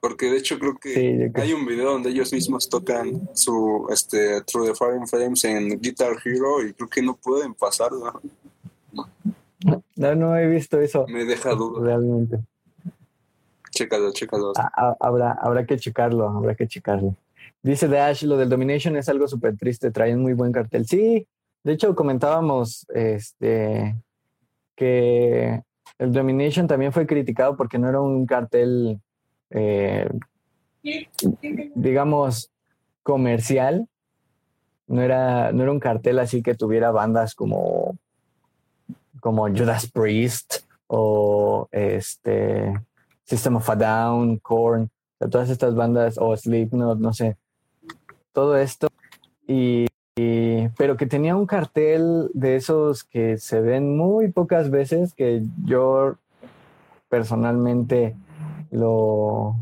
Porque de hecho creo que hay un video donde ellos mismos tocan su este Through the Fire Flames en Guitar Hero y creo que no pueden pasarlo. No, no he visto eso. Me deja duda. Realmente. Chécalo, chécalo. Ah, ah, habrá, habrá que checarlo, habrá que checarlo. Dice Dash, lo del Domination es algo súper triste, traen muy buen cartel. Sí, de hecho comentábamos este, que el Domination también fue criticado porque no era un cartel eh, digamos, comercial. No era, no era un cartel así que tuviera bandas como, como Judas Priest o este System of a Down, Korn, todas estas bandas, o Slipknot, no sé, todo esto. Y pero que tenía un cartel de esos que se ven muy pocas veces, que yo personalmente lo,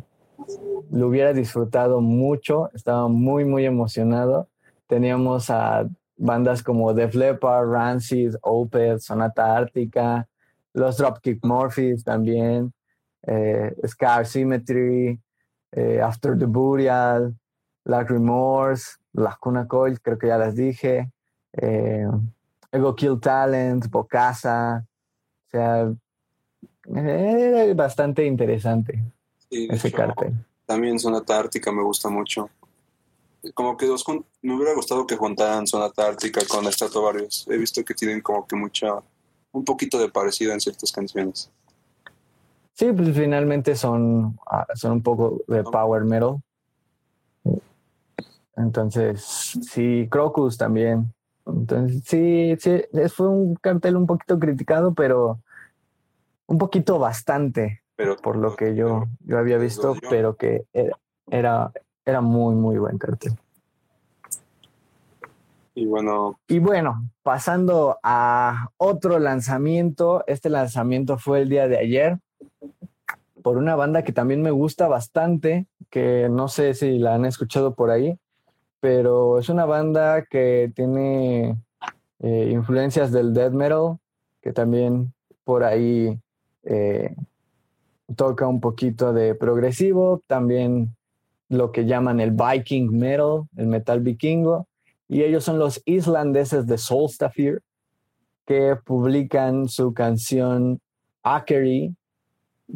lo hubiera disfrutado mucho, estaba muy, muy emocionado. Teníamos a bandas como Def Leppard, Rancid, Opeth, Sonata Ártica, los Dropkick Murphys también, eh, Scar Symmetry, eh, After the Burial, Remorse, Las Coil, creo que ya las dije, eh, Ego Kill Talent, Bocasa, o sea, era bastante interesante ese cartel. También Sonata Ártica me gusta mucho. Como que dos, me hubiera gustado que juntaran Sonata Ártica con Varios. He visto que tienen como que mucha, un poquito de parecido en ciertas canciones. Sí, pues finalmente son, ah, son un poco de power metal. Entonces, sí, Crocus también. Entonces, sí, sí, fue un cartel un poquito criticado, pero un poquito bastante, pero, por lo que yo, yo había visto, pero que era, era, muy, muy buen cartel. Y bueno. Y bueno, pasando a otro lanzamiento, este lanzamiento fue el día de ayer por una banda que también me gusta bastante, que no sé si la han escuchado por ahí, pero es una banda que tiene eh, influencias del death metal, que también por ahí eh, toca un poquito de progresivo, también lo que llaman el Viking metal, el metal vikingo, y ellos son los islandeses de Solstafir, que publican su canción Akery,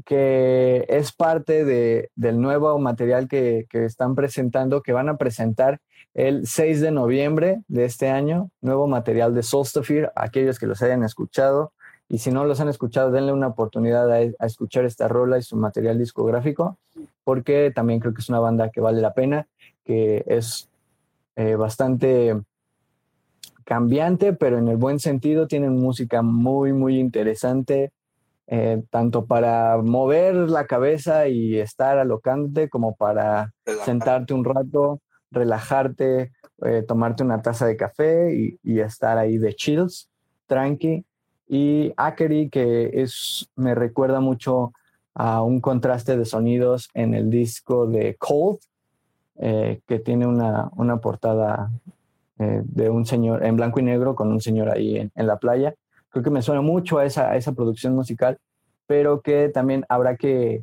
que es parte de, del nuevo material que, que, están presentando, que van a presentar el 6 de noviembre de este año, nuevo material de Solstafir, aquellos que los hayan escuchado, y si no los han escuchado, denle una oportunidad a, escuchar esta rola y su material discográfico, porque también creo que es una banda que vale la pena, que es eh, bastante cambiante, pero en el buen sentido, tienen música muy, muy interesante, eh, tanto para mover la cabeza y estar alocándote, como para sentarte un rato, relajarte, eh, tomarte una taza de café y, y, estar ahí de chills, tranqui. Y Akery, que es, me recuerda mucho a un contraste de sonidos en el disco de Cold, eh, que tiene una, una portada de un señor en blanco y negro con un señor ahí en, en la playa creo que me suena mucho a esa, esa producción musical, pero que también habrá que,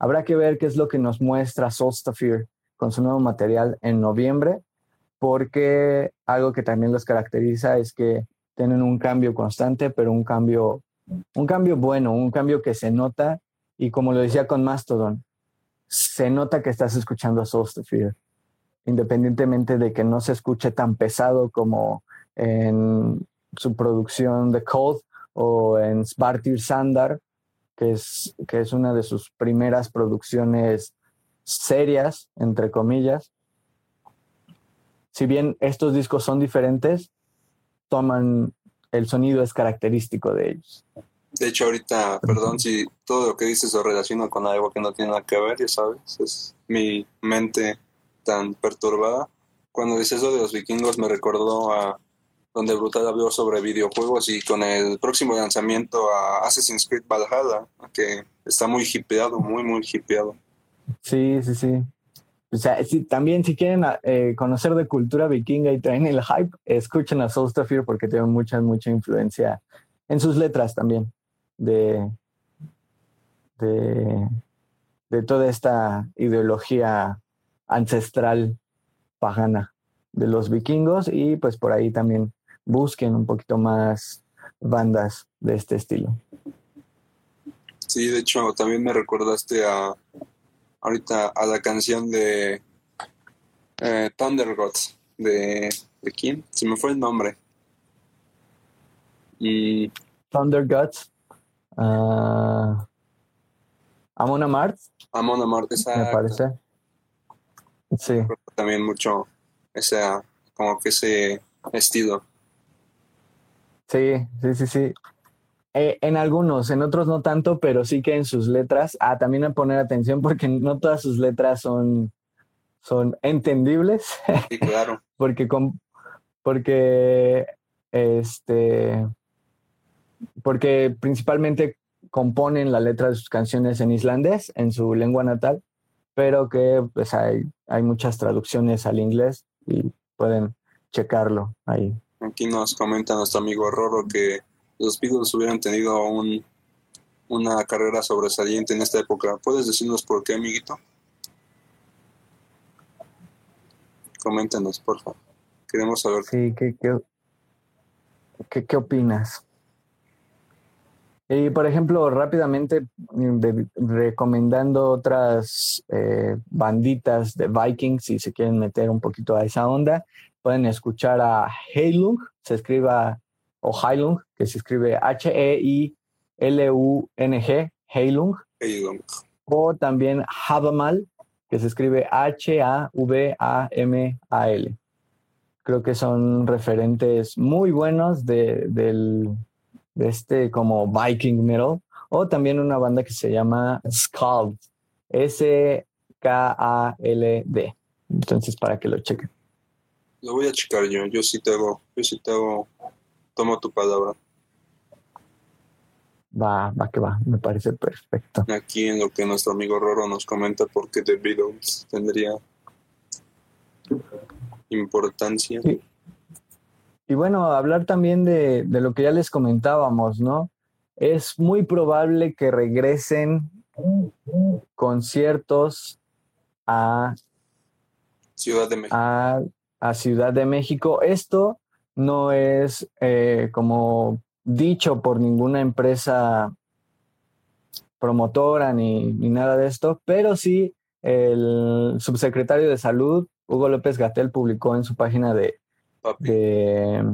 habrá que ver qué es lo que nos muestra Solstafir con su nuevo material en noviembre, porque algo que también los caracteriza es que tienen un cambio constante, pero un cambio, un cambio bueno, un cambio que se nota, y como lo decía con Mastodon, se nota que estás escuchando a Solstafir, independientemente de que no se escuche tan pesado como en su producción de Cold o en Svartir Sandar, que es, que es una de sus primeras producciones serias, entre comillas. Si bien estos discos son diferentes, toman, el sonido es característico de ellos. De hecho, ahorita, perdón si todo lo que dices lo relaciono con algo que no tiene nada que ver, ya sabes, es mi mente tan perturbada. Cuando dices eso de los vikingos me recordó a donde Brutal habló sobre videojuegos y con el próximo lanzamiento a Assassin's Creed Valhalla, que está muy hipeado, muy, muy hipeado. Sí, sí, sí. O sea, también si quieren eh, conocer de cultura vikinga y traen el hype, escuchen a Soulstafir porque tienen mucha, mucha influencia en sus letras también de, de, de toda esta ideología ancestral pagana de los vikingos y pues por ahí también busquen un poquito más bandas de este estilo. Sí, de hecho, también me recordaste a ahorita a la canción de eh, Thunder Gods de, de quién? Se me fue el nombre. Y Thunder Gods. Uh, Amon Amart. Amon Amart, esa. Me parece. Sí. También mucho ese, como que ese estilo. Sí, sí, sí, sí. Eh, en algunos, en otros no tanto, pero sí que en sus letras. Ah, también a poner atención porque no todas sus letras son, son entendibles. Sí, claro. *laughs* porque, porque este porque principalmente componen la letra de sus canciones en islandés, en su lengua natal, pero que pues hay, hay muchas traducciones al inglés y pueden checarlo ahí. Aquí nos comenta nuestro amigo Roro que los Beatles hubieran tenido un, una carrera sobresaliente en esta época. ¿Puedes decirnos por qué, amiguito? Coméntanos, por favor. Queremos saber. Sí, ¿qué, qué, qué, opinas? Y por ejemplo, rápidamente recomendando otras eh, banditas de Vikings, si se quieren meter un poquito a esa onda, pueden escuchar a Heilung, se escriba, o Heilung, que se escribe H-E-I-L-U-N-G, Heilung. Heilung. O también Havamal, que se escribe H-A-V-A-M-A-L. Creo que son referentes muy buenos de, del, de este como Viking metal. O también una banda que se llama Skald, S-K-A-L-D. Entonces, para que lo chequen. Lo voy a checar yo, yo sí te hago, yo sí te hago, tomo tu palabra. Va, va que va, me parece perfecto. Aquí en lo que nuestro amigo Roro nos comenta porque The Beatles tendría importancia. Y bueno, hablar también de, de, lo que ya les comentábamos, ¿no? Es muy probable que regresen conciertos a Ciudad de México. A, a Ciudad de México. Esto no es eh, como dicho por ninguna empresa promotora ni, ni, nada de esto, pero sí el subsecretario de Salud, Hugo López Gatel, publicó en su página de, de,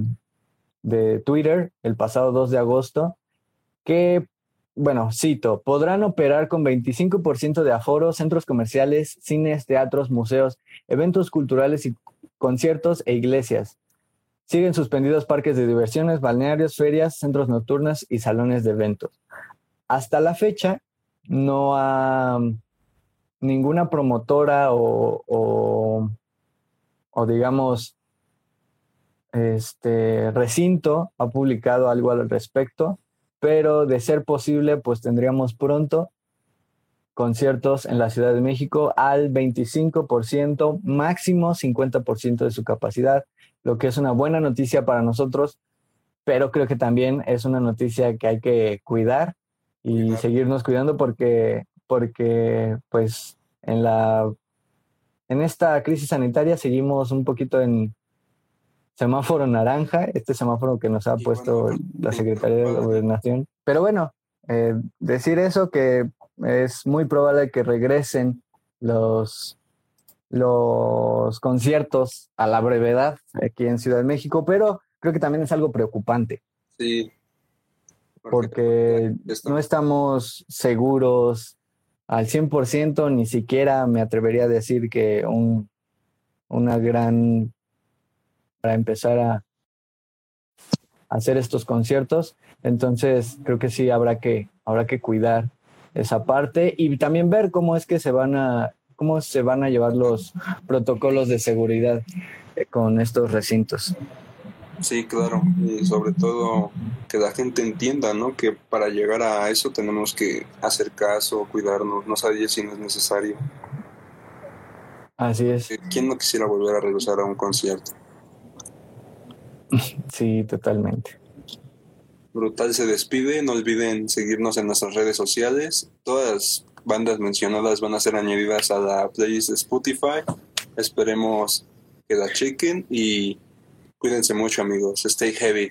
de, Twitter el pasado 2 de agosto que, bueno, cito, podrán operar con 25% de aforo centros comerciales, cines, teatros, museos, eventos culturales y conciertos e iglesias. Siguen suspendidos parques de diversiones, balnearios, ferias, centros nocturnos y salones de eventos. Hasta la fecha, no ha ninguna promotora o, o, o digamos, este recinto ha publicado algo al respecto, pero de ser posible, pues tendríamos pronto conciertos en la Ciudad de México al 25%, máximo 50% de su capacidad, lo que es una buena noticia para nosotros, pero creo que también es una noticia que hay que cuidar y seguirnos cuidando porque, porque pues en la en esta crisis sanitaria seguimos un poquito en semáforo naranja, este semáforo que nos ha puesto la Secretaría de Gobernación. Pero bueno, eh, decir eso que es muy probable que regresen los, los conciertos a la brevedad aquí en Ciudad de México, pero creo que también es algo preocupante. Sí. Porque, no estamos seguros al 100%, ni siquiera me atrevería a decir que un, una gran, para empezar a hacer estos conciertos, entonces creo que sí habrá que, habrá que cuidar esa parte y también ver cómo es que se van a cómo se van a llevar los protocolos de seguridad eh, con estos recintos. Sí, claro, y sobre todo que la gente entienda, ¿no? Que para llegar a eso tenemos que hacer caso, cuidarnos, no saber si no es necesario. Así es. ¿Quién no quisiera volver a regresar a un concierto? *laughs* Sí, totalmente. Brutal se despide. No olviden seguirnos en nuestras redes sociales. Todas las bandas mencionadas van a ser añadidas a la playlist de Spotify. Esperemos que la chequen y cuídense mucho amigos. Stay heavy.